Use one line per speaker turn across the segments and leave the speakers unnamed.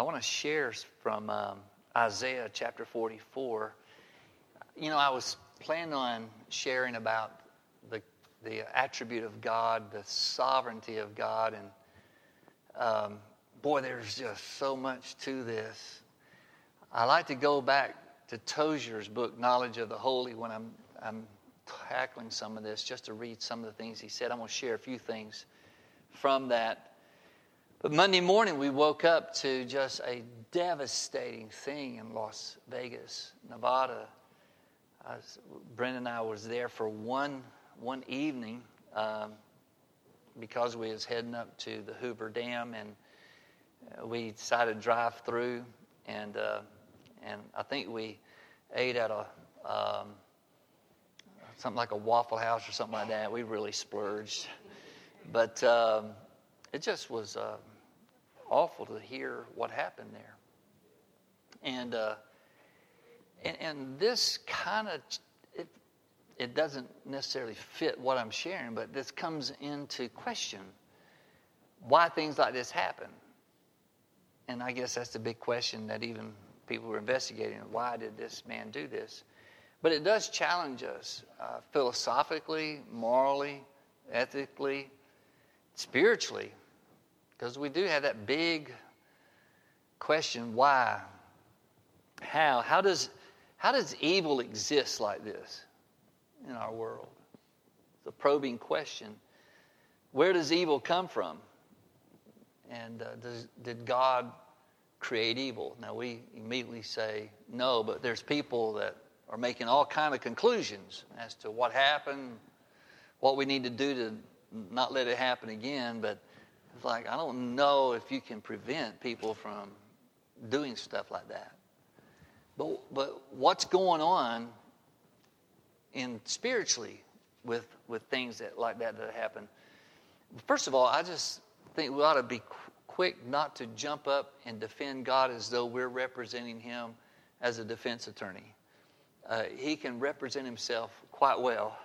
I want to share from um, Isaiah chapter 44. You know, I was planning on sharing about the, the attribute of God, the sovereignty of God, and um, boy, there's just so much to this. I like to go back to Tozer's book, Knowledge of the Holy, when I'm, I'm tackling some of this, just to read some of the things he said. I'm going to share a few things from that. But Monday morning, we woke up to just a devastating thing in Las Vegas, Nevada. Was, Brenda and I was there for one, one evening um, because we was heading up to the Hoover Dam, and uh, we decided to drive through, and uh, and I think we ate at a um, something like a Waffle House or something like that. We really splurged, but um, it just was uh, awful to hear what happened there. And uh, and, and this kind of it, it doesn't necessarily fit what I'm sharing, but this comes into question why things like this happen. And I guess that's the big question that even people were investigating. Why did this man do this? But it does challenge us uh, philosophically, morally, ethically, spiritually, because we do have that big question why? How? How does, how does evil exist like this in our world? It's a probing question. Where does evil come from? And uh, does, did God create evil? Now we immediately say no, but there's people that are making all kind of conclusions as to what happened, what we need to do to not let it happen again. But it's like I don't know if you can prevent people from doing stuff like that. But but what's going on in spiritually with with things that like that that happen? First of all, I just think we ought to be quick not to jump up and defend God as though we're representing Him as a defense attorney uh, he can represent himself quite well.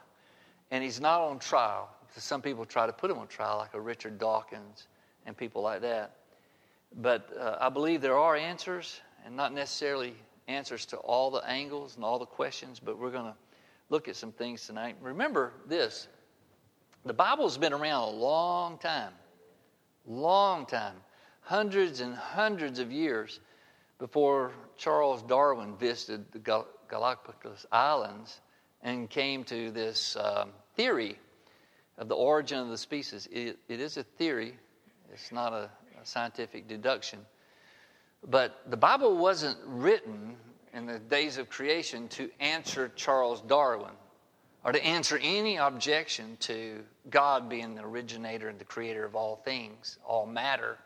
And he's not on trial. Some people try to put him on trial, like a Richard Dawkins and people like that. But uh, I believe there are answers, and not necessarily answers to all the angles and all the questions, but we're going to look at some things tonight. Remember this the Bible's been around a long time, long time, hundreds and hundreds of years before Charles Darwin visited the Galapagos Islands and came to this um, theory of the origin of the species. It, it is a theory, it's not a, a scientific deduction. But the Bible wasn't written in the days of creation to answer Charles Darwin or to answer any objection to God being the originator and the creator of all things, all matter.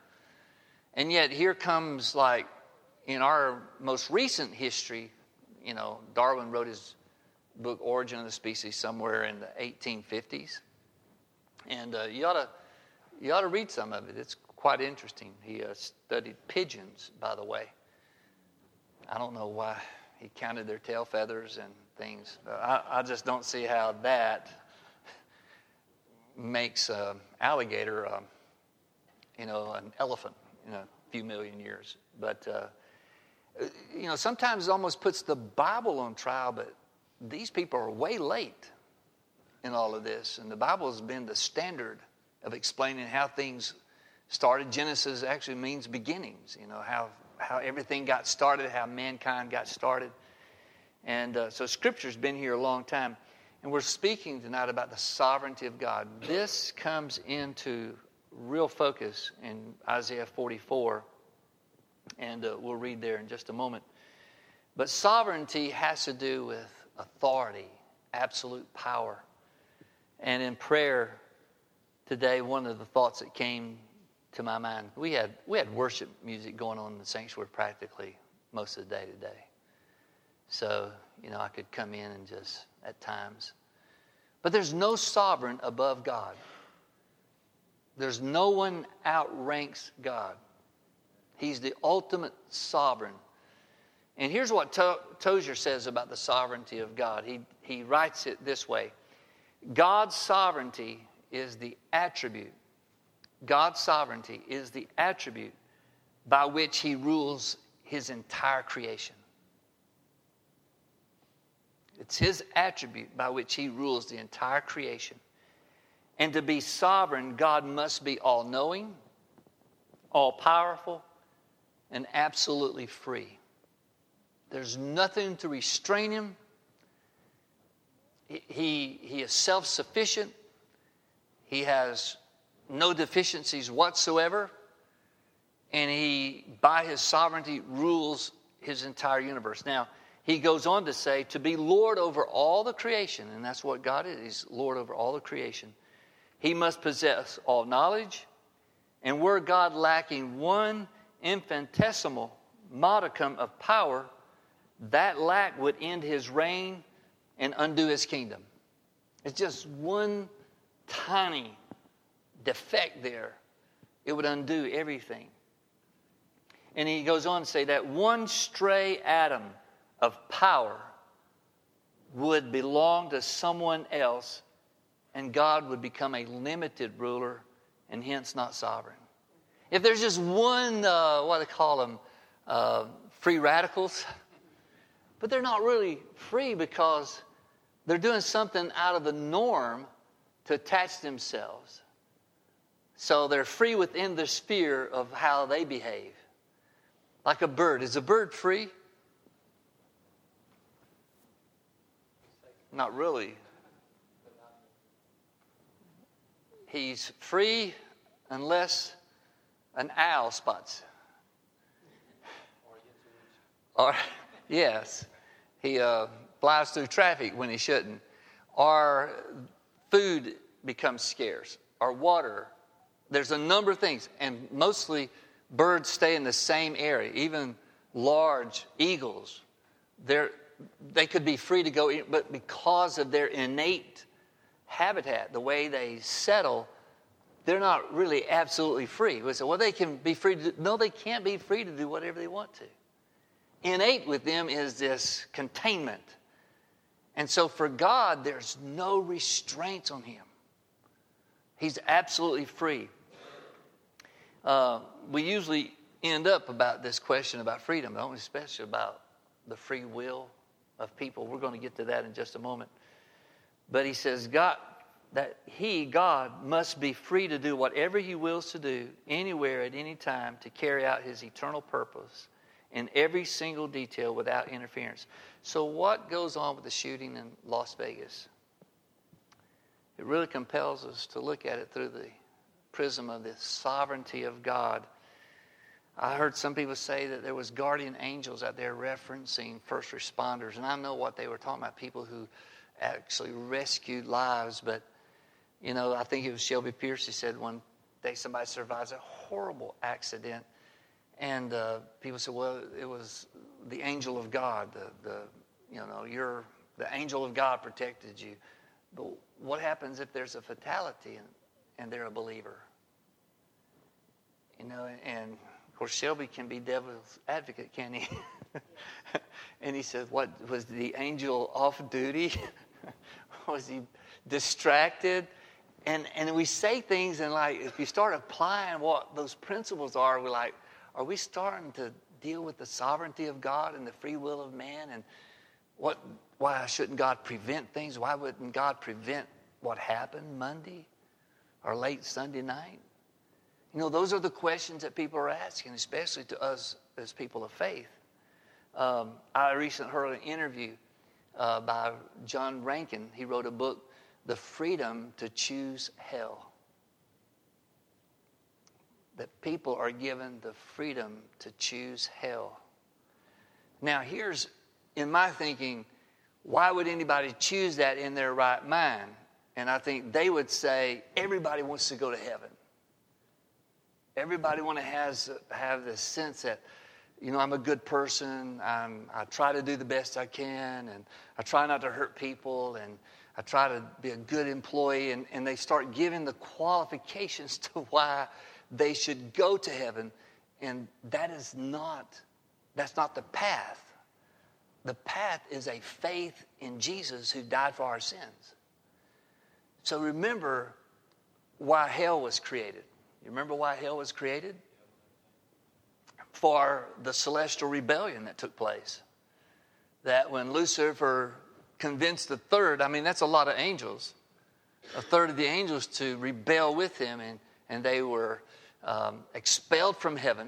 And yet, here comes, like, in our most recent history, you know, Darwin wrote his book Origin of the Species somewhere in the 1850s. And uh, you, ought to, you ought to read some of it. It's quite interesting. He uh, studied pigeons, by the way. I don't know why he counted their tail feathers and things. I, I just don't see how that makes an alligator, uh, you know, an elephant in a few million years. But uh, you know, sometimes it almost puts the Bible on trial, but these people are way late in all of this. And the Bible has been the standard of explaining how things started. Genesis actually means beginnings, you know, how, how everything got started, how mankind got started. And uh, so Scripture's been here a long time. And we're speaking tonight about the sovereignty of God. This comes into real focus in Isaiah 44 and uh, we'll read there in just a moment. But sovereignty has to do with authority, absolute power. And in prayer today, one of the thoughts that came to my mind, we had, we had worship music going on in the sanctuary practically most of the day today. So, you know, I could come in and just at times. But there's no sovereign above God. There's no one outranks God. He's the ultimate sovereign. And here's what to- Tozer says about the sovereignty of God. He, he writes it this way God's sovereignty is the attribute. God's sovereignty is the attribute by which he rules his entire creation. It's his attribute by which he rules the entire creation. And to be sovereign, God must be all knowing, all powerful, and absolutely free. There's nothing to restrain him. He, he is self sufficient. He has no deficiencies whatsoever. And he, by his sovereignty, rules his entire universe. Now, he goes on to say, to be Lord over all the creation, and that's what God is. He's Lord over all the creation. He must possess all knowledge, and were God lacking one infinitesimal modicum of power, that lack would end his reign and undo his kingdom. It's just one tiny defect there, it would undo everything. And he goes on to say that one stray atom of power would belong to someone else, and God would become a limited ruler and hence not sovereign. If there's just one, uh, what do they call them, uh, free radicals, but they're not really free because they're doing something out of the norm to attach themselves. So they're free within the sphere of how they behave. Like a bird. Is a bird free? Not really. He's free unless an owl spots. Or, yes, he uh, flies through traffic when he shouldn't. Or food becomes scarce. Or water. There's a number of things, and mostly birds stay in the same area. Even large eagles, they're they could be free to go, but because of their innate habitat, the way they settle, they're not really absolutely free. We say, well, they can be free to do. No, they can't be free to do whatever they want to. Innate with them is this containment. And so for God, there's no restraints on him. He's absolutely free. Uh, we usually end up about this question about freedom, don't we? Especially about the free will of people. We're going to get to that in just a moment. But he says, God, that he, God, must be free to do whatever he wills to do, anywhere, at any time, to carry out his eternal purpose in every single detail without interference. So, what goes on with the shooting in Las Vegas? It really compels us to look at it through the prism of the sovereignty of God I heard some people say that there was guardian angels out there referencing first responders, and I know what they were talking about, people who actually rescued lives. But, you know, I think it was Shelby Pierce who said one day somebody survives a horrible accident, and uh, people said, well, it was the angel of God, the, the you know, you're, the angel of God protected you. But what happens if there's a fatality and, and they're a believer? You know, and of course, Shelby can be devil's advocate, can he? and he said, What was the angel off duty? was he distracted? And, and we say things, and like, if you start applying what those principles are, we're like, are we starting to deal with the sovereignty of God and the free will of man? And what, why shouldn't God prevent things? Why wouldn't God prevent what happened Monday or late Sunday night? You know, those are the questions that people are asking, especially to us as people of faith. Um, I recently heard an interview uh, by John Rankin. He wrote a book, The Freedom to Choose Hell. That people are given the freedom to choose hell. Now, here's in my thinking, why would anybody choose that in their right mind? And I think they would say everybody wants to go to heaven. Everybody want to has have this sense that, you know, I'm a good person. I'm, I try to do the best I can, and I try not to hurt people, and I try to be a good employee. And, and they start giving the qualifications to why they should go to heaven, and that is not that's not the path. The path is a faith in Jesus who died for our sins. So remember why hell was created. You remember why hell was created? for the celestial rebellion that took place. That when Lucifer convinced the third, I mean, that's a lot of angels, a third of the angels to rebel with him, and, and they were um, expelled from heaven.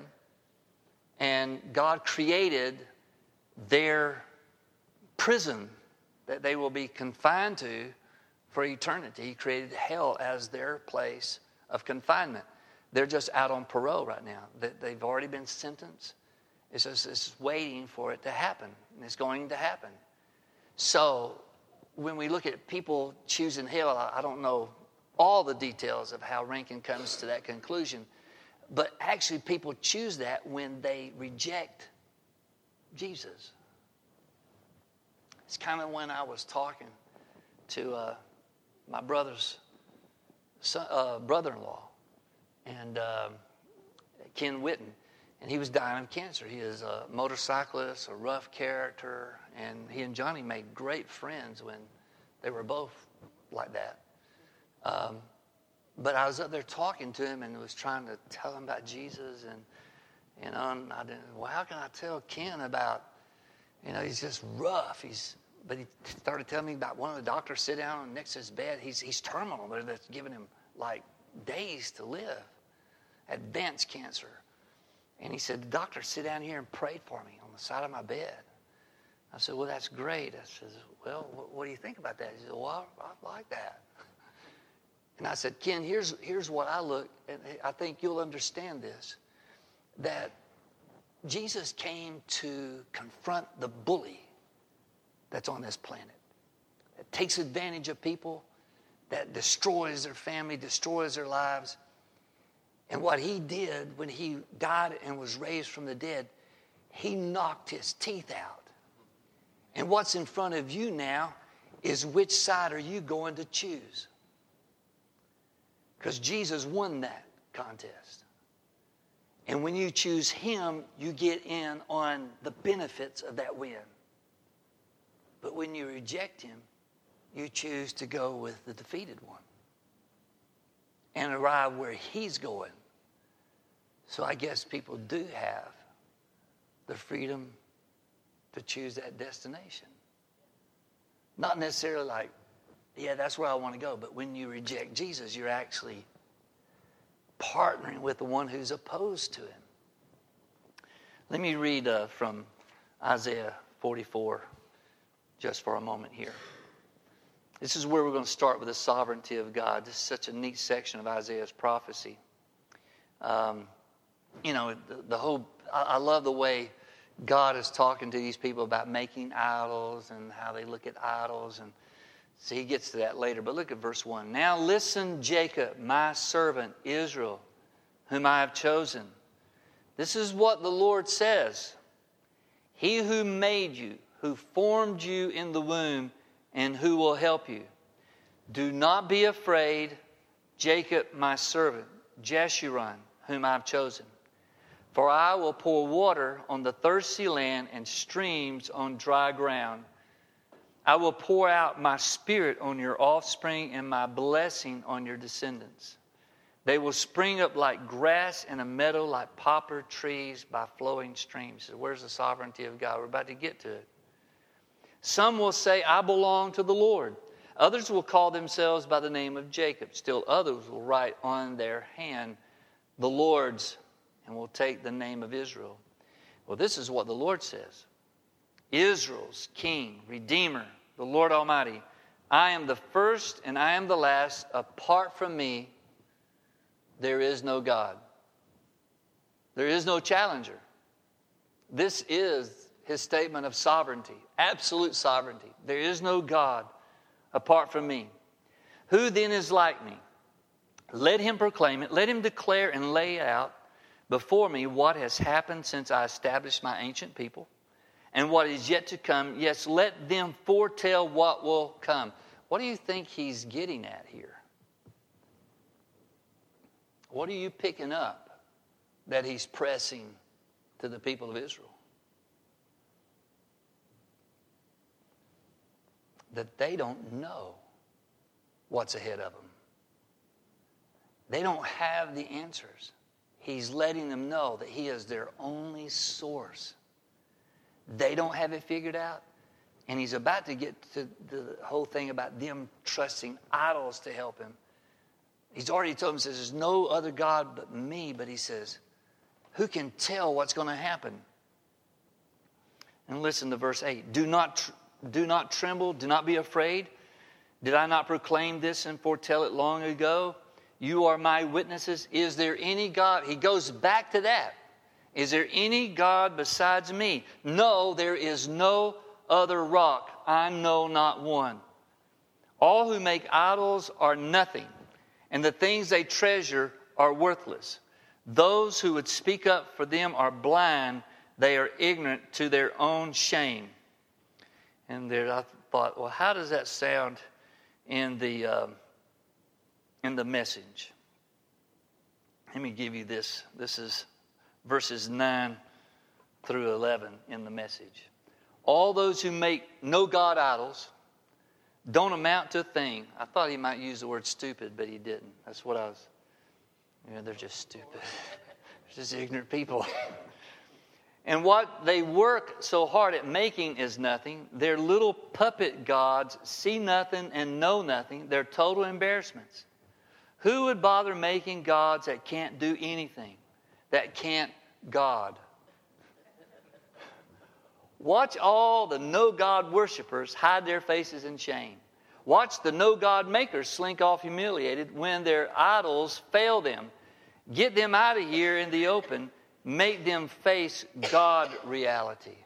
And God created their prison that they will be confined to for eternity. He created hell as their place of confinement. They're just out on parole right now. That they've already been sentenced. It's just it's waiting for it to happen, and it's going to happen. So, when we look at people choosing hell, I don't know all the details of how Rankin comes to that conclusion, but actually, people choose that when they reject Jesus. It's kind of when I was talking to uh, my brother's son, uh, brother-in-law, and um, Ken Whitten, and he was dying of cancer. He is a motorcyclist, a rough character, and he and Johnny made great friends when they were both like that. Um, but I was up there talking to him and was trying to tell him about Jesus, and you know, and I didn't. Well, how can I tell Ken about? You know, he's just rough. He's but he started telling me about one of the doctors sit down next to his bed. He's, he's terminal. They're, that's giving him like days to live, advanced cancer. And he said, The doctor sit down here and prayed for me on the side of my bed. I said, Well, that's great. I says, Well, what, what do you think about that? He said, Well, I, I like that. And I said, Ken, here's, here's what I look, and I think you'll understand this that Jesus came to confront the bully that's on this planet that takes advantage of people, that destroys their family, destroys their lives. And what he did when he died and was raised from the dead, he knocked his teeth out. And what's in front of you now is which side are you going to choose? Because Jesus won that contest. And when you choose him, you get in on the benefits of that win. But when you reject him, you choose to go with the defeated one and arrive where he's going. So I guess people do have the freedom to choose that destination. Not necessarily like, yeah, that's where I want to go, but when you reject Jesus, you're actually partnering with the one who's opposed to him. Let me read uh, from Isaiah 44 just for a moment here. This is where we're going to start with the sovereignty of God. This is such a neat section of Isaiah's prophecy. Um, you know, the, the whole, I, I love the way God is talking to these people about making idols and how they look at idols. And see, he gets to that later. But look at verse 1. Now listen, Jacob, my servant, Israel, whom I have chosen. This is what the Lord says He who made you, who formed you in the womb and who will help you. Do not be afraid, Jacob, my servant, Jeshurun, whom I've chosen. For I will pour water on the thirsty land and streams on dry ground. I will pour out my spirit on your offspring and my blessing on your descendants. They will spring up like grass in a meadow, like poplar trees by flowing streams. Where's the sovereignty of God? We're about to get to it. Some will say, I belong to the Lord. Others will call themselves by the name of Jacob. Still others will write on their hand the Lord's and will take the name of Israel. Well, this is what the Lord says Israel's King, Redeemer, the Lord Almighty. I am the first and I am the last. Apart from me, there is no God. There is no challenger. This is his statement of sovereignty, absolute sovereignty. There is no God apart from me. Who then is like me? Let him proclaim it, let him declare and lay out before me what has happened since I established my ancient people and what is yet to come. Yes, let them foretell what will come. What do you think he's getting at here? What are you picking up that he's pressing to the people of Israel? that they don't know what's ahead of them. They don't have the answers. He's letting them know that He is their only source. They don't have it figured out. And He's about to get to the whole thing about them trusting idols to help Him. He's already told him, says, There's no other God but me. But He says, Who can tell what's going to happen? And listen to verse 8 Do not, do not tremble, do not be afraid. Did I not proclaim this and foretell it long ago? You are my witnesses. Is there any God? He goes back to that. Is there any God besides me? No, there is no other rock. I know not one. All who make idols are nothing, and the things they treasure are worthless. Those who would speak up for them are blind, they are ignorant to their own shame. And there I thought, well, how does that sound in the. Um, in the message. Let me give you this. This is verses 9 through 11 in the message. All those who make no God idols don't amount to a thing. I thought he might use the word stupid, but he didn't. That's what I was. You know, they're just stupid. they're just ignorant people. and what they work so hard at making is nothing. Their little puppet gods see nothing and know nothing. They're total embarrassments. Who would bother making gods that can't do anything, that can't God? Watch all the no God worshippers hide their faces in shame. Watch the no God makers slink off humiliated when their idols fail them. Get them out of here in the open. Make them face God reality.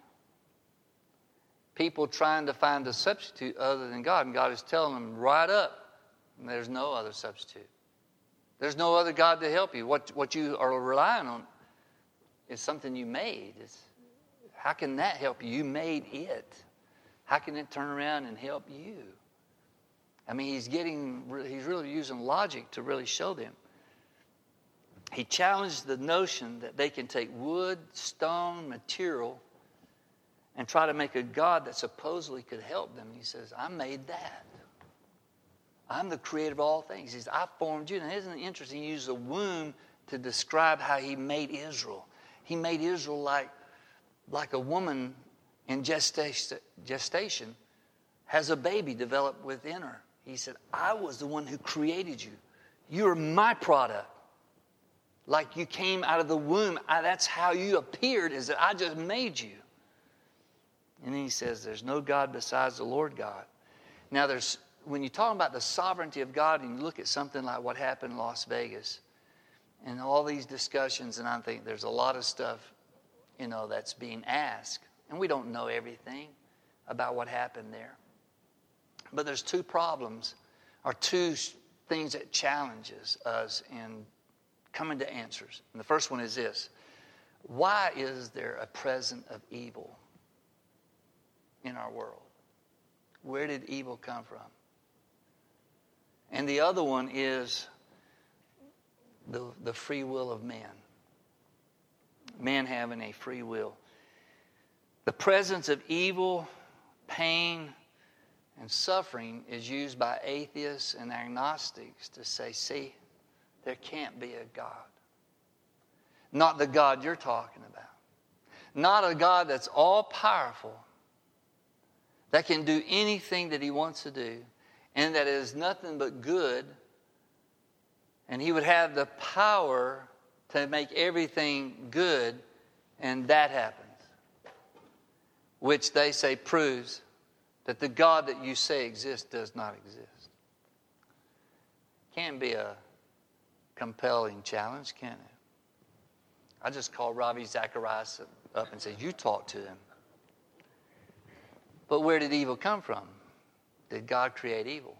People trying to find a substitute other than God, and God is telling them right up, there's no other substitute. There's no other God to help you. What, what you are relying on is something you made. It's, how can that help you? You made it. How can it turn around and help you? I mean, he's getting, he's really using logic to really show them. He challenged the notion that they can take wood, stone, material, and try to make a God that supposedly could help them. He says, I made that. I'm the creator of all things. He says, I formed you. Now, isn't it interesting? He used the womb to describe how he made Israel. He made Israel like, like a woman in gestation, gestation has a baby developed within her. He said, I was the one who created you. You're my product. Like you came out of the womb. I, that's how you appeared, is that I just made you. And then he says, There's no God besides the Lord God. Now, there's when you talk about the sovereignty of God and you look at something like what happened in Las Vegas and all these discussions, and I think there's a lot of stuff, you know, that's being asked. And we don't know everything about what happened there. But there's two problems or two things that challenges us in coming to answers. And the first one is this. Why is there a present of evil in our world? Where did evil come from? And the other one is the, the free will of man. Man having a free will. The presence of evil, pain, and suffering is used by atheists and agnostics to say, see, there can't be a God. Not the God you're talking about. Not a God that's all powerful, that can do anything that He wants to do and that is nothing but good, and he would have the power to make everything good, and that happens. Which they say proves that the God that you say exists does not exist. Can be a compelling challenge, can it? I just called Ravi Zacharias up and said, You talk to him. But where did evil come from? Did God create evil?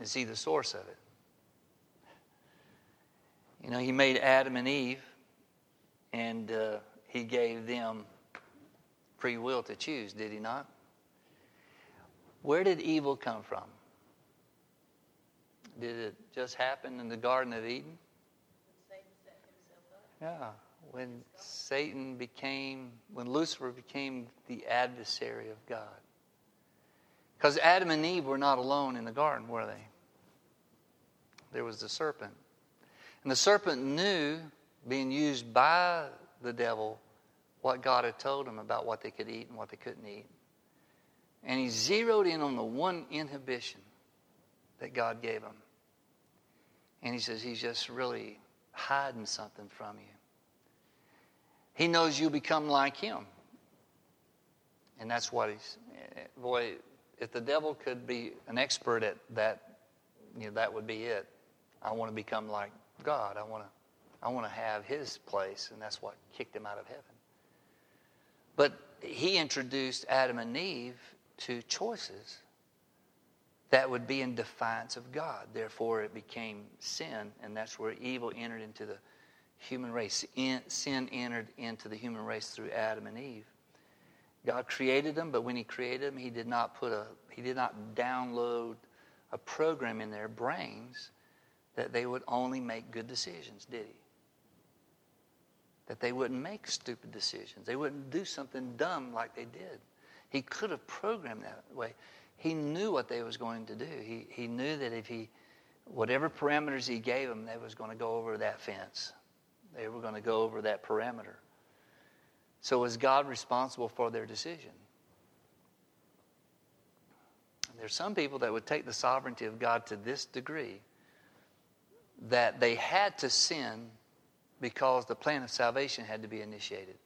Is he the source of it? You know, he made Adam and Eve, and uh, he gave them free will to choose, did he not? Where did evil come from? Did it just happen in the Garden of Eden? Yeah, when Satan became, when Lucifer became the adversary of God. Because Adam and Eve were not alone in the garden, were they? There was the serpent. And the serpent knew, being used by the devil, what God had told him about what they could eat and what they couldn't eat. And he zeroed in on the one inhibition that God gave him. And he says he's just really hiding something from you. He knows you'll become like him. And that's what he's, eh, eh, boy, if the devil could be an expert at that, you know, that would be it. I want to become like God. I want to, I want to have his place. And that's what kicked him out of heaven. But he introduced Adam and Eve to choices that would be in defiance of God. Therefore, it became sin, and that's where evil entered into the human race. sin entered into the human race through Adam and Eve. God created them, but when He created them, He did not put a He did not download a program in their brains that they would only make good decisions, did He? That they wouldn't make stupid decisions. They wouldn't do something dumb like they did. He could have programmed that way. He knew what they was going to do. He, he knew that if he, whatever parameters he gave them, they was going to go over that fence. They were going to go over that parameter. So is God responsible for their decision? There's some people that would take the sovereignty of God to this degree that they had to sin because the plan of salvation had to be initiated.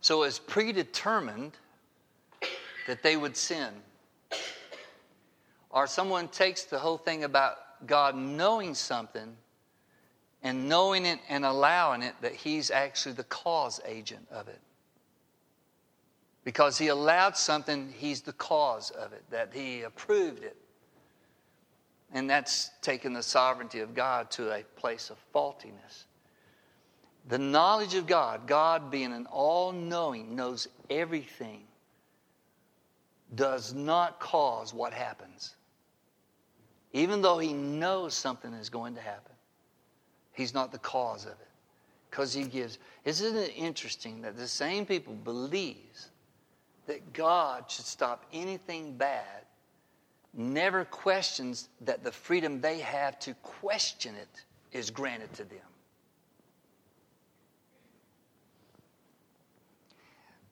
So it's predetermined that they would sin. Or someone takes the whole thing about God knowing something and knowing it and allowing it that He's actually the cause agent of it. Because He allowed something, He's the cause of it, that He approved it. And that's taken the sovereignty of God to a place of faultiness. The knowledge of God, God being an all knowing, knows everything, does not cause what happens. Even though He knows something is going to happen, He's not the cause of it. Because He gives. Isn't it interesting that the same people believes that God should stop anything bad, never questions that the freedom they have to question it is granted to them?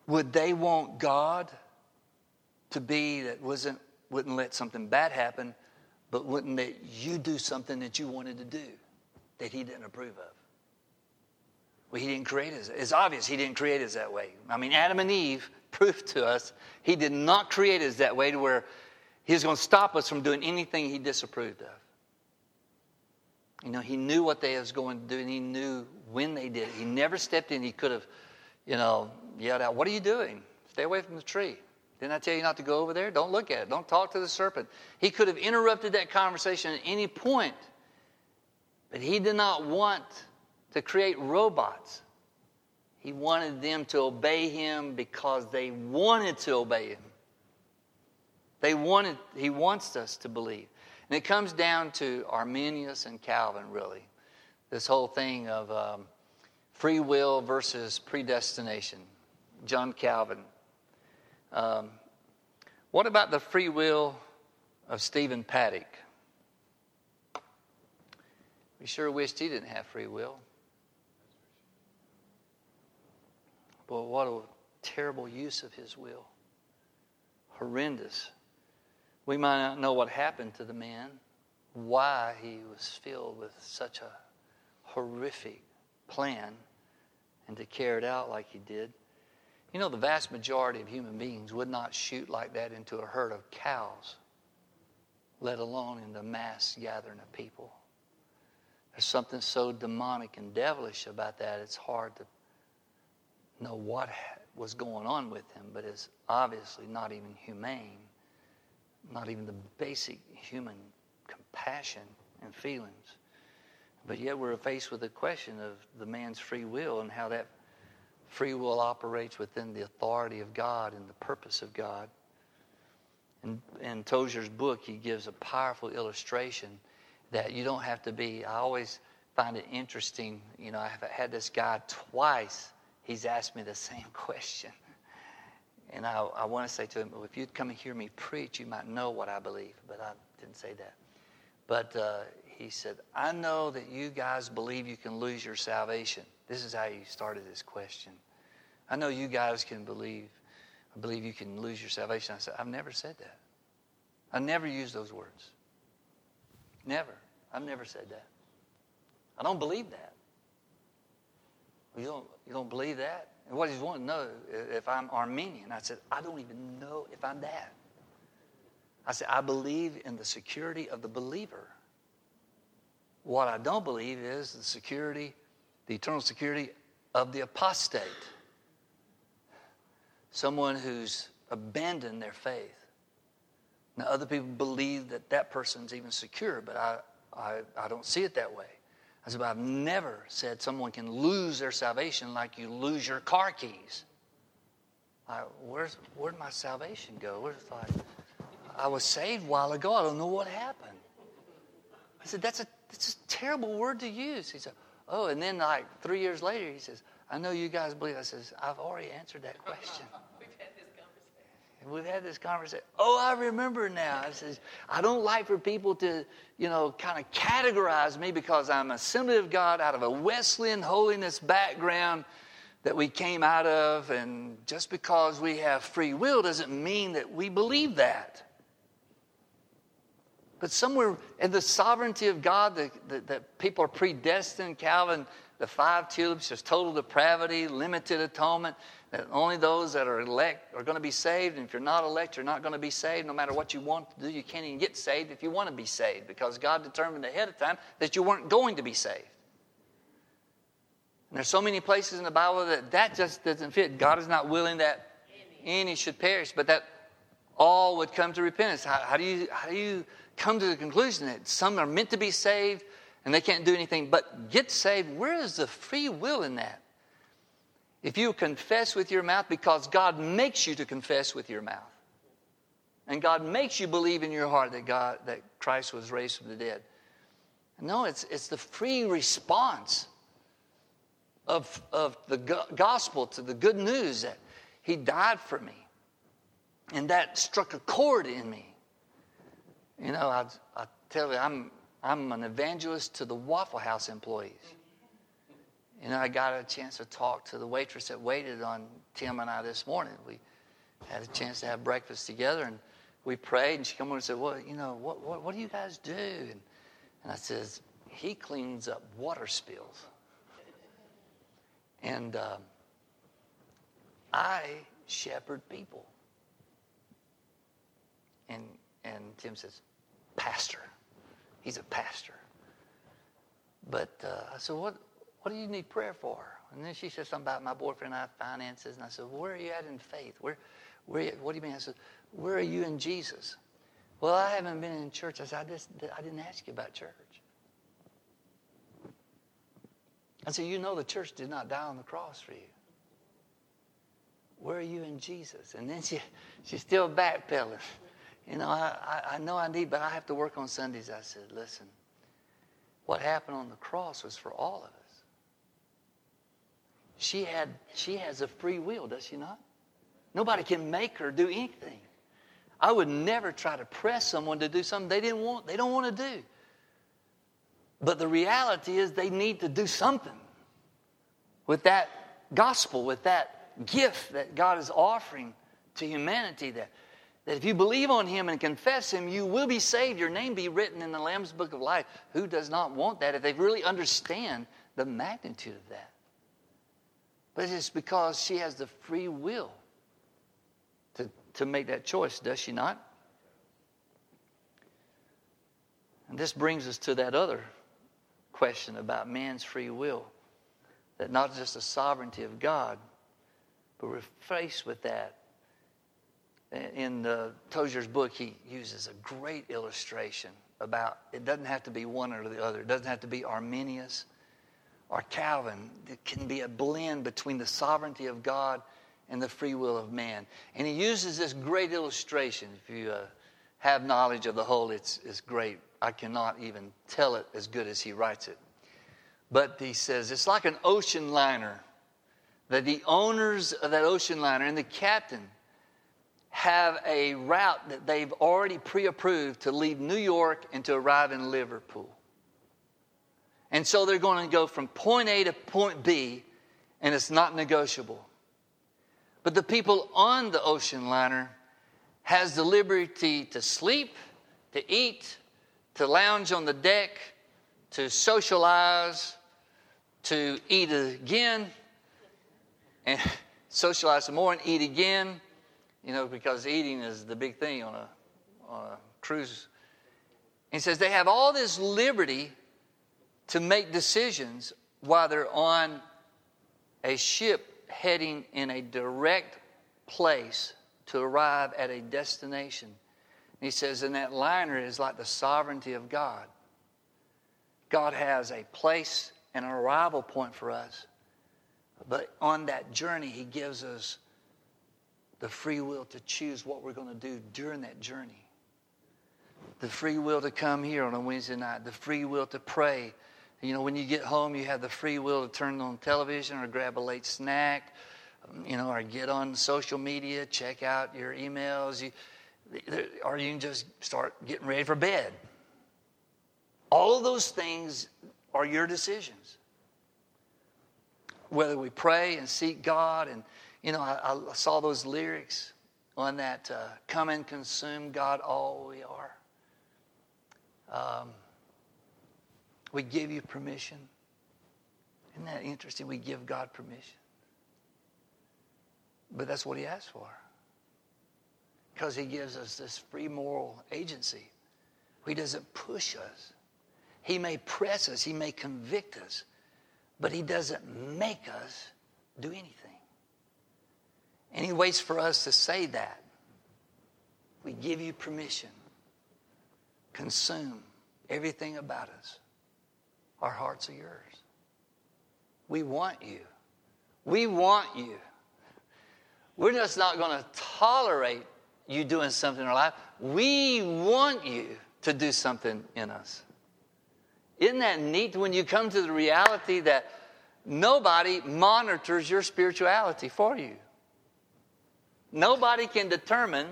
Would they want God to be that wasn't, wouldn't let something bad happen, but wouldn't let you do something that you wanted to do that He didn't approve of? Well, He didn't create us. It's obvious He didn't create us that way. I mean, Adam and Eve proved to us He did not create us that way to where he's going to stop us from doing anything He disapproved of. You know, He knew what they was going to do, and He knew when they did it. He never stepped in. He could have you know, yelled out, What are you doing? Stay away from the tree. Didn't I tell you not to go over there? Don't look at it. Don't talk to the serpent. He could have interrupted that conversation at any point, but he did not want to create robots. He wanted them to obey him because they wanted to obey him. They wanted, he wants us to believe. And it comes down to Arminius and Calvin, really. This whole thing of um, free will versus predestination. John Calvin. Um, what about the free will of Stephen Paddock? We sure wished he didn't have free will. But what a terrible use of his will. Horrendous. We might not know what happened to the man, why he was filled with such a horrific plan and to carry it out like he did. You know, the vast majority of human beings would not shoot like that into a herd of cows, let alone in the mass gathering of people. There's something so demonic and devilish about that, it's hard to know what was going on with him, but it's obviously not even humane, not even the basic human compassion and feelings. But yet we're faced with the question of the man's free will and how that free will operates within the authority of God and the purpose of God. In, in Tozer's book, he gives a powerful illustration that you don't have to be. I always find it interesting. You know, I've had this guy twice, he's asked me the same question. And I, I want to say to him, well, if you'd come and hear me preach, you might know what I believe. But I didn't say that. But uh, he said, I know that you guys believe you can lose your salvation. This is how he started this question. I know you guys can believe, I believe you can lose your salvation. I said, I've never said that. I never used those words. Never. I've never said that. I don't believe that. You don't, you don't believe that? And what he's wanting to know if I'm Arminian, I said, I don't even know if I'm that. I said, I believe in the security of the believer. What I don't believe is the security, the eternal security of the apostate. Someone who's abandoned their faith. Now, other people believe that that person's even secure, but I, I, I don't see it that way. I said, but I've never said someone can lose their salvation like you lose your car keys. I, where's, where'd my salvation go? Where's like, I was saved a while ago. I don't know what happened. I said, that's a, that's a terrible word to use. He said, oh, and then like three years later, he says, I know you guys believe. I says, I've already answered that question. And we've had this conversation. Oh, I remember now. I says, I don't like for people to, you know, kind of categorize me because I'm a assembly of God out of a Wesleyan holiness background that we came out of. And just because we have free will doesn't mean that we believe that. But somewhere in the sovereignty of God, that, people are predestined, Calvin, the five tulips, just total depravity, limited atonement that only those that are elect are going to be saved. And if you're not elect, you're not going to be saved. No matter what you want to do, you can't even get saved if you want to be saved because God determined ahead of time that you weren't going to be saved. And there's so many places in the Bible that that just doesn't fit. God is not willing that any should perish, but that all would come to repentance. How, how, do you, how do you come to the conclusion that some are meant to be saved and they can't do anything but get saved? Where is the free will in that? If you confess with your mouth, because God makes you to confess with your mouth, and God makes you believe in your heart that God that Christ was raised from the dead. No, it's it's the free response of of the gospel to the good news that He died for me, and that struck a chord in me. You know, I I tell you, I'm I'm an evangelist to the Waffle House employees. Know, I got a chance to talk to the waitress that waited on Tim and I this morning. We had a chance to have breakfast together and we prayed and she came over and said, Well, you know, what, what, what do you guys do? And, and I says, He cleans up water spills. And um, I shepherd people. And, and Tim says, Pastor. He's a pastor. But uh, I said, what, what do you need prayer for? And then she said something about my boyfriend and I finances. And I said, Where are you at in faith? Where, where, what do you mean? I said, Where are you in Jesus? Well, I haven't been in church. I said, I, just, I didn't ask you about church. I said, You know the church did not die on the cross for you. Where are you in Jesus? And then she, she's still backpedaling. You know, I, I, I know I need, but I have to work on Sundays. I said, Listen, what happened on the cross was for all of us. She, had, she has a free will, does she not? Nobody can make her do anything. I would never try to press someone to do something they didn't want, they don't want to do. But the reality is they need to do something with that gospel, with that gift that God is offering to humanity that, that if you believe on him and confess him, you will be saved. Your name be written in the Lamb's book of life. Who does not want that if they really understand the magnitude of that? But it's because she has the free will to, to make that choice, does she not? And this brings us to that other question about man's free will. That not just the sovereignty of God, but we're faced with that. In uh, Tozer's book, he uses a great illustration about it doesn't have to be one or the other. It doesn't have to be Arminius or Calvin. It can be a blend between the sovereignty of God and the free will of man. And he uses this great illustration. If you uh, have knowledge of the whole, it's, it's great. I cannot even tell it as good as he writes it. But he says it's like an ocean liner that the owners of that ocean liner and the captain have a route that they've already pre approved to leave New York and to arrive in Liverpool. And so they're going to go from point A to point B, and it's not negotiable. But the people on the ocean liner has the liberty to sleep, to eat, to lounge on the deck, to socialize, to eat again, and socialize some more and eat again, you know, because eating is the big thing on a, on a cruise. he says they have all this liberty to make decisions while they're on a ship heading in a direct place to arrive at a destination. And he says, and that liner is like the sovereignty of God. God has a place and an arrival point for us. But on that journey, He gives us the free will to choose what we're going to do during that journey. The free will to come here on a Wednesday night, the free will to pray. You know, when you get home, you have the free will to turn on television or grab a late snack, um, you know, or get on social media, check out your emails, you, or you can just start getting ready for bed. All of those things are your decisions. Whether we pray and seek God, and you know, I, I saw those lyrics on that uh, "Come and consume God, all we are." Um, we give you permission. Isn't that interesting? We give God permission. But that's what He asks for. Because He gives us this free moral agency. He doesn't push us. He may press us, He may convict us, but He doesn't make us do anything. And He waits for us to say that. We give you permission. Consume everything about us. Our hearts are yours. We want you. We want you. We're just not going to tolerate you doing something in our life. We want you to do something in us. Isn't that neat when you come to the reality that nobody monitors your spirituality for you? Nobody can determine.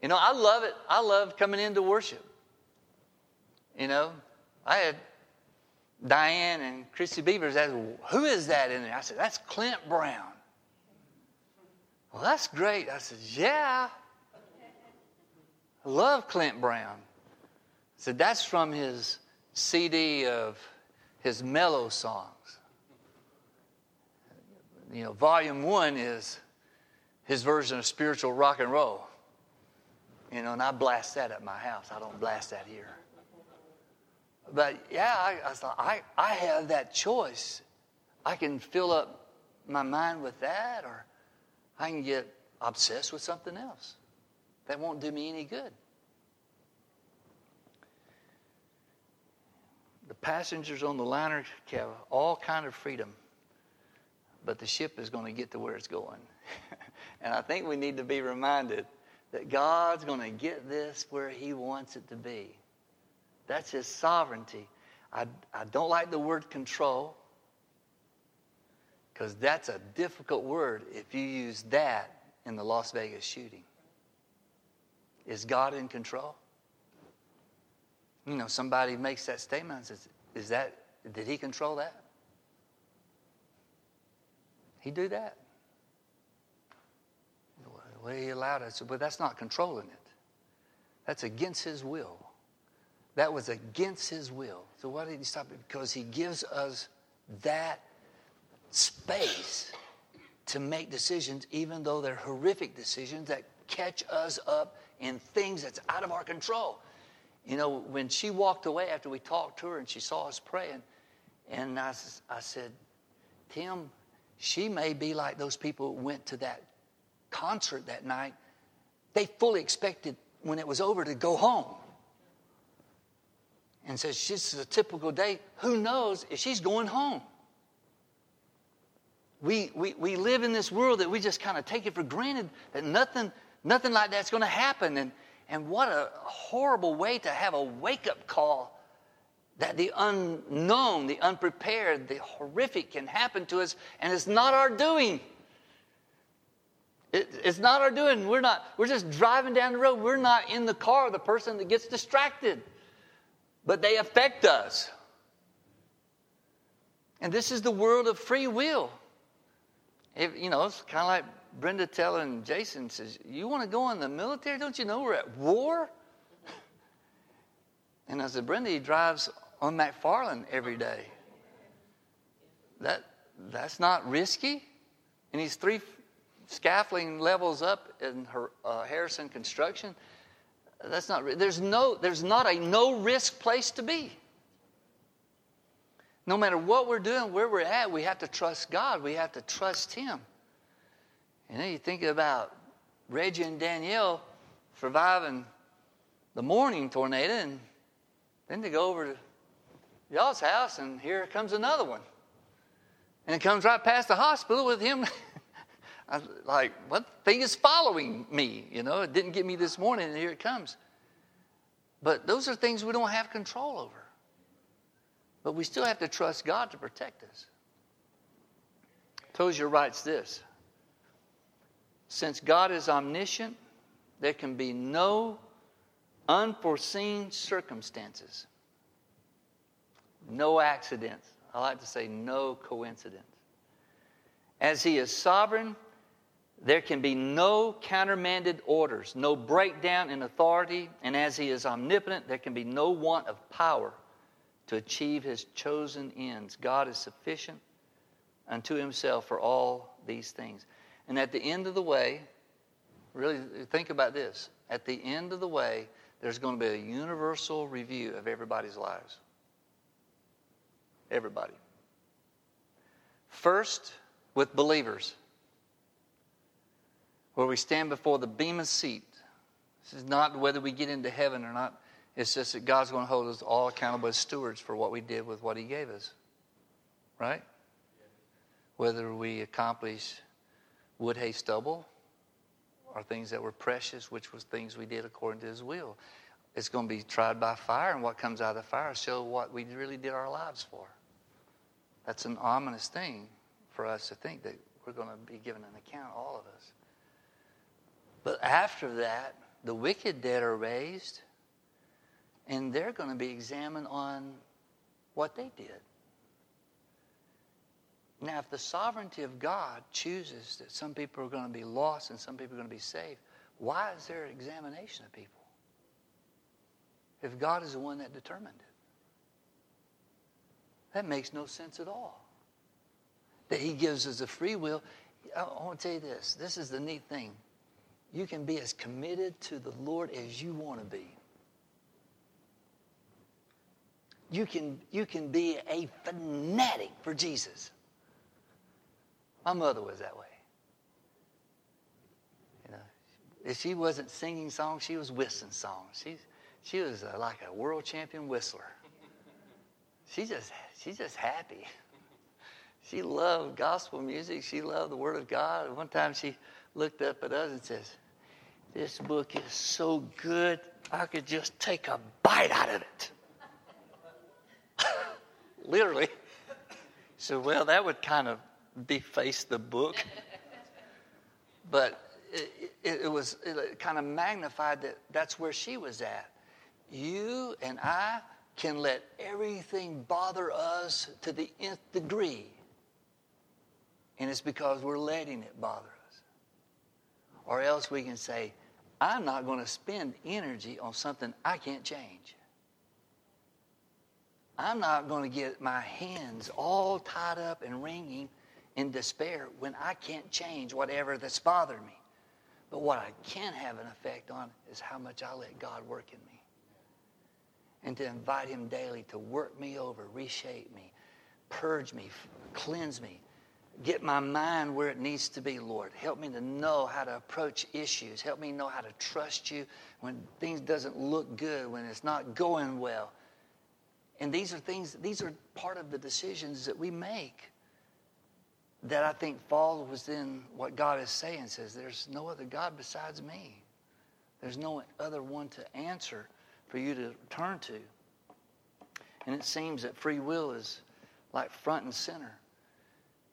You know, I love it. I love coming into worship. You know, I had Diane and Christy Beavers asked, Who is that in there? I said, That's Clint Brown. Well, that's great. I said, Yeah. I love Clint Brown. I said, That's from his CD of his mellow songs. You know, volume one is his version of spiritual rock and roll. You know, and I blast that at my house. I don't blast that here. But yeah, I, I thought, I, I have that choice. I can fill up my mind with that, or I can get obsessed with something else. That won't do me any good. The passengers on the liner have all kind of freedom, but the ship is going to get to where it's going. and I think we need to be reminded that God's going to get this where He wants it to be. That's His sovereignty. I, I don't like the word control because that's a difficult word if you use that in the Las Vegas shooting. Is God in control? You know, somebody makes that statement and says, Is that, did he control that? He do that. Well, he allowed it. But that's not controlling it. That's against his will. That was against his will. So why did he stop it? Because he gives us that space to make decisions, even though they're horrific decisions that catch us up in things that's out of our control. You know, when she walked away after we talked to her and she saw us praying, and I, I said, Tim, she may be like those people who went to that concert that night. They fully expected when it was over to go home. And says, This is a typical day. Who knows if she's going home? We, we, we live in this world that we just kind of take it for granted that nothing, nothing like that's going to happen. And, and what a horrible way to have a wake up call that the unknown, the unprepared, the horrific can happen to us, and it's not our doing. It, it's not our doing. We're not, we're just driving down the road. We're not in the car, the person that gets distracted. But they affect us. And this is the world of free will. If, you know, it's kind of like Brenda telling Jason says, "You want to go in the military? Don't you know we're at war?" And I said, "Brenda, he drives on McFarland every day. That that's not risky." And he's three scaffolding levels up in her, uh, Harrison Construction. That's not. There's no. There's not a no risk place to be. No matter what we're doing, where we're at, we have to trust God. We have to trust Him. And then you think about Reggie and Danielle surviving the morning tornado, and then they go over to y'all's house, and here comes another one. And it comes right past the hospital with him. I like, what thing is following me? You know, it didn't get me this morning, and here it comes. But those are things we don't have control over. But we still have to trust God to protect us. Tozer writes this Since God is omniscient, there can be no unforeseen circumstances, no accidents. I like to say no coincidence. As He is sovereign, there can be no countermanded orders, no breakdown in authority, and as He is omnipotent, there can be no want of power to achieve His chosen ends. God is sufficient unto Himself for all these things. And at the end of the way, really think about this at the end of the way, there's going to be a universal review of everybody's lives. Everybody. First, with believers where we stand before the Bema seat. This is not whether we get into heaven or not. It's just that God's going to hold us all accountable as stewards for what we did with what He gave us. Right? Whether we accomplish wood, hay, stubble, or things that were precious, which was things we did according to His will. It's going to be tried by fire, and what comes out of the fire show what we really did our lives for. That's an ominous thing for us to think that we're going to be given an account, all of us. But after that, the wicked dead are raised, and they're going to be examined on what they did. Now, if the sovereignty of God chooses that some people are going to be lost and some people are going to be saved, why is there an examination of people? If God is the one that determined it, that makes no sense at all. That He gives us a free will. I want to tell you this this is the neat thing you can be as committed to the Lord as you want to be. You can, you can be a fanatic for Jesus. My mother was that way. You know, if she wasn't singing songs, she was whistling songs. She, she was a, like a world champion whistler. She just, she's just happy. She loved gospel music. She loved the Word of God. One time she looked up at us and says, This book is so good, I could just take a bite out of it. Literally. So, well, that would kind of deface the book. But it, it, it was it kind of magnified that that's where she was at. You and I can let everything bother us to the nth degree. And it's because we're letting it bother or else we can say, I'm not going to spend energy on something I can't change. I'm not going to get my hands all tied up and wringing in despair when I can't change whatever that's bothered me. But what I can have an effect on is how much I let God work in me. And to invite Him daily to work me over, reshape me, purge me, cleanse me, Get my mind where it needs to be, Lord. Help me to know how to approach issues. Help me know how to trust you when things doesn't look good, when it's not going well. And these are things, these are part of the decisions that we make that I think fall within what God is saying. Says, there's no other God besides me. There's no other one to answer for you to turn to. And it seems that free will is like front and center.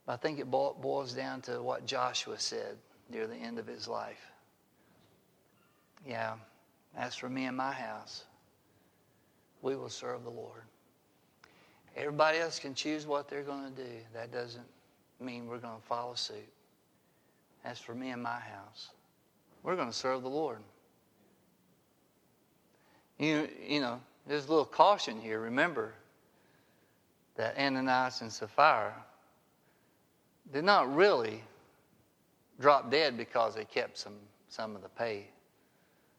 I think it boils down to what Joshua said near the end of his life. Yeah, as for me and my house, we will serve the Lord. Everybody else can choose what they're going to do. That doesn't mean we're going to follow suit. As for me and my house, we're going to serve the Lord. You, you know, there's a little caution here. Remember that Ananias and Sapphira did not really drop dead because they kept some, some of the pay,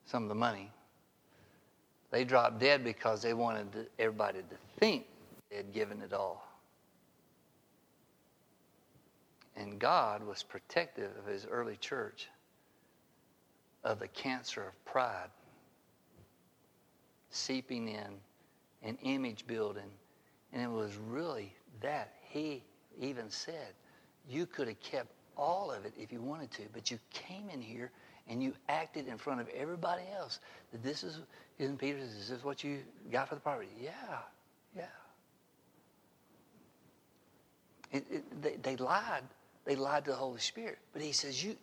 some of the money. They dropped dead because they wanted everybody to think they had given it all. And God was protective of his early church of the cancer of pride seeping in and image building. And it was really that. He even said, You could have kept all of it if you wanted to, but you came in here and you acted in front of everybody else that this is, isn't Peter, this is this what you got for the property? Yeah, yeah. It, it, they, they lied. They lied to the Holy Spirit. But he says, you,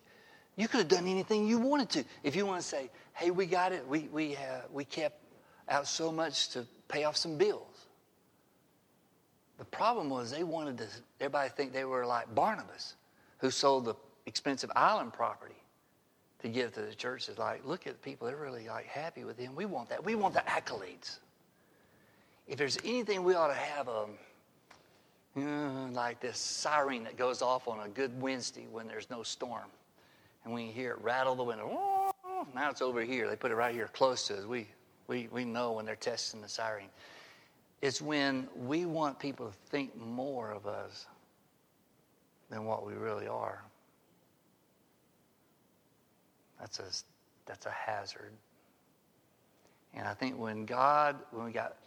you could have done anything you wanted to. If you want to say, hey, we got it, we, we, uh, we kept out so much to pay off some bills. The problem was they wanted to, everybody think they were like Barnabas, who sold the expensive island property to give to the church. It's like, look at the people, they're really like happy with him. We want that. We want the accolades. If there's anything we ought to have, um, uh, like this siren that goes off on a good Wednesday when there's no storm. And you hear it rattle the window, now it's over here. They put it right here close to us. We, we, we know when they're testing the siren. It's when we want people to think more of us than what we really are. That's a, that's a hazard. And I think when God, when we got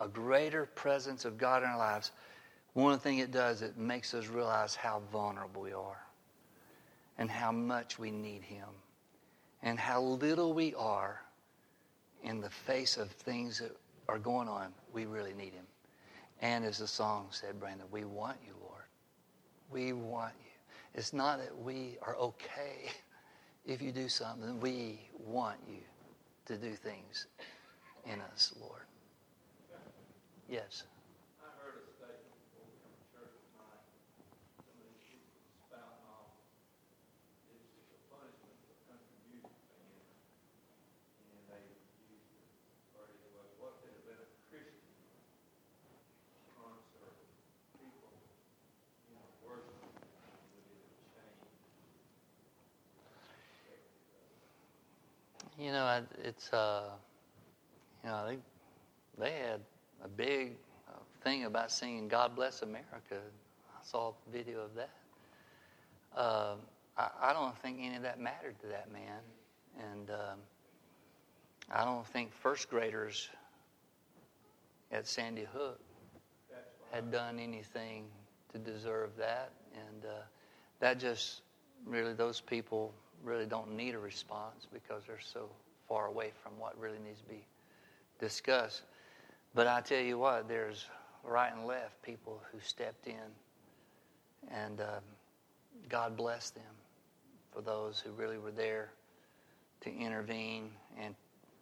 a greater presence of God in our lives, one things it does, it makes us realize how vulnerable we are and how much we need Him and how little we are in the face of things that are going on. We really need Him. And as the song said, Brandon, we want you, Lord. We want you. It's not that we are okay if you do something. We want you to do things in us, Lord. Yes. You know, it's uh, you know they they had a big uh, thing about singing "God Bless America." I saw a video of that. Uh, I, I, don't think any of that mattered to that man, and um, I don't think first graders at Sandy Hook had done anything to deserve that, and uh, that just really those people really don't need a response because they're so far away from what really needs to be discussed. But I tell you what, there's right and left people who stepped in, and um, God bless them for those who really were there to intervene and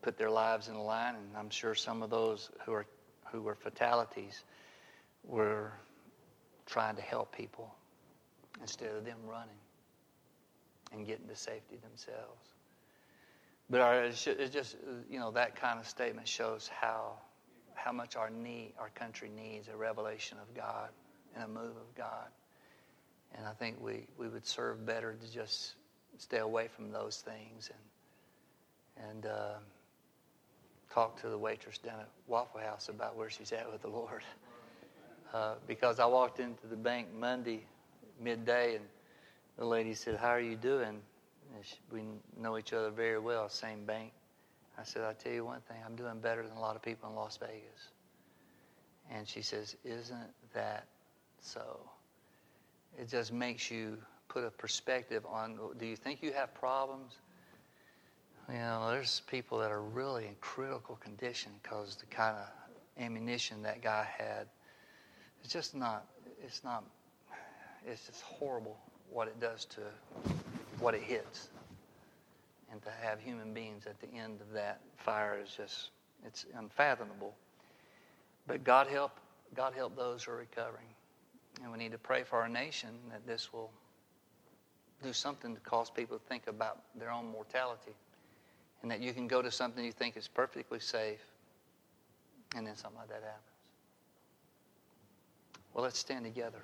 put their lives in the line. And I'm sure some of those who are who were fatalities were trying to help people instead of them running and getting to safety themselves. But our, it's just, you know, that kind of statement shows how, how much our need, our country needs a revelation of God and a move of God. And I think we, we would serve better to just stay away from those things and, and uh, talk to the waitress down at Waffle House about where she's at with the Lord. Uh, because I walked into the bank Monday midday and the lady said, How are you doing? She, we know each other very well, same bank. I said, I'll tell you one thing, I'm doing better than a lot of people in Las Vegas. And she says, Isn't that so? It just makes you put a perspective on do you think you have problems? You know, there's people that are really in critical condition because the kind of ammunition that guy had, it's just not, it's not, it's just horrible what it does to what it hits. And to have human beings at the end of that fire is just, it's unfathomable. But God help God help those who are recovering. And we need to pray for our nation that this will do something to cause people to think about their own mortality. And that you can go to something you think is perfectly safe, and then something like that happens. Well, let's stand together.